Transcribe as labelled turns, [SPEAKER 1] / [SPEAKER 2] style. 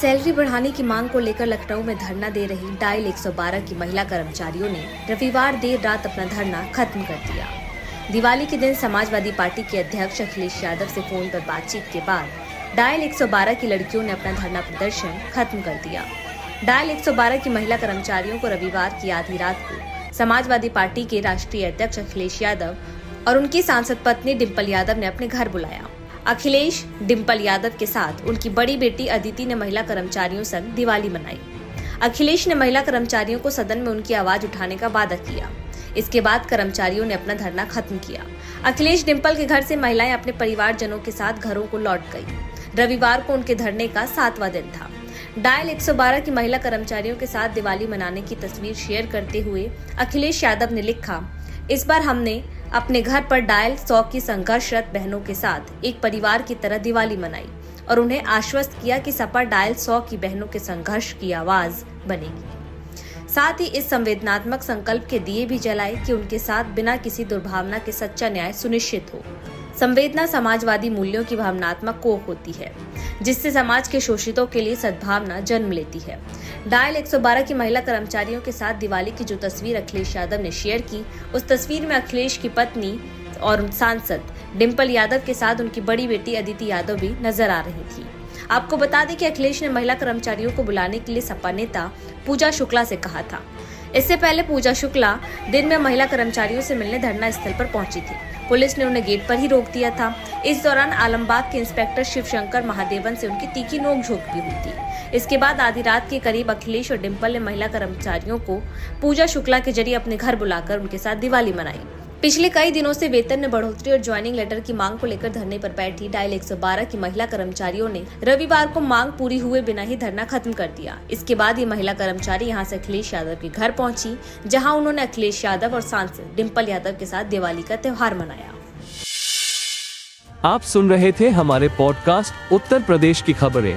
[SPEAKER 1] salary बढ़ाने की मांग को लेकर लखनऊ में धरना दे रही डायल 112 की महिला कर्मचारियों ने रविवार देर रात अपना धरना खत्म कर दिया दिवाली के दिन समाजवादी पार्टी के अध्यक्ष अखिलेश यादव से फोन पर बातचीत के बाद डायल 112 की लड़कियों ने अपना धरना प्रदर्शन खत्म कर दिया डायल 112 की महिला कर्मचारियों को रविवार की आधी रात को समाजवादी पार्टी के राष्ट्रीय अध्यक्ष अखिलेश यादव और उनकी सांसद पत्नी डिम्पल यादव ने अपने घर बुलाया अखिलेश डिंपल यादव के साथ उनकी बड़ी बेटी अदिति ने महिला कर्मचारियों संग दिवाली मनाई अखिलेश ने महिला कर्मचारियों को सदन में उनकी आवाज उठाने का वादा किया इसके बाद कर्मचारियों ने अपना धरना खत्म किया अखिलेश डिम्पल के घर से महिलाएं अपने परिवार जनों के साथ घरों को लौट गई रविवार को उनके धरने का सातवां दिन था डायल 112 की महिला कर्मचारियों के साथ दिवाली मनाने की तस्वीर शेयर करते हुए अखिलेश यादव ने लिखा इस बार हमने अपने घर पर डायल सौ की संघर्षरत बहनों के साथ एक परिवार की तरह दिवाली मनाई और उन्हें आश्वस्त किया कि सपा डायल सौ की बहनों के संघर्ष की आवाज बनेगी साथ ही इस संवेदनात्मक संकल्प के दिए भी जलाए कि उनके साथ बिना किसी दुर्भावना के सच्चा न्याय सुनिश्चित हो संवेदना समाजवादी मूल्यों की भावनात्मक कोख होती है जिससे समाज के शोषितों के लिए सद्भावना जन्म लेती है डायल 112 की महिला कर्मचारियों के साथ दिवाली की जो तस्वीर अखिलेश यादव ने शेयर की उस तस्वीर में अखिलेश की पत्नी और सांसद डिम्पल यादव के साथ उनकी बड़ी बेटी अदिति यादव भी नजर आ रही थी आपको बता दें कि अखिलेश ने महिला कर्मचारियों को बुलाने के लिए सपा नेता पूजा शुक्ला से कहा था इससे पहले पूजा शुक्ला दिन में महिला कर्मचारियों से मिलने धरना स्थल पर पहुंची थी पुलिस ने उन्हें गेट पर ही रोक दिया था इस दौरान आलमबाग के इंस्पेक्टर शिव शंकर महादेवन से उनकी तीखी नोकझोंक भी हुई थी इसके बाद आधी रात के करीब अखिलेश और डिम्पल ने महिला कर्मचारियों को पूजा शुक्ला के जरिए अपने घर बुलाकर उनके साथ दिवाली मनाई पिछले कई दिनों से वेतन में बढ़ोतरी और ज्वाइनिंग लेटर की मांग को लेकर धरने पर बैठी डायल 112 की महिला कर्मचारियों ने रविवार को मांग पूरी हुए बिना ही धरना खत्म कर दिया इसके बाद ये महिला कर्मचारी यहां से अखिलेश यादव के घर पहुंची जहां उन्होंने अखिलेश यादव और सांसद डिम्पल यादव के साथ दिवाली का त्यौहार मनाया
[SPEAKER 2] आप सुन रहे थे हमारे पॉडकास्ट उत्तर प्रदेश की खबरें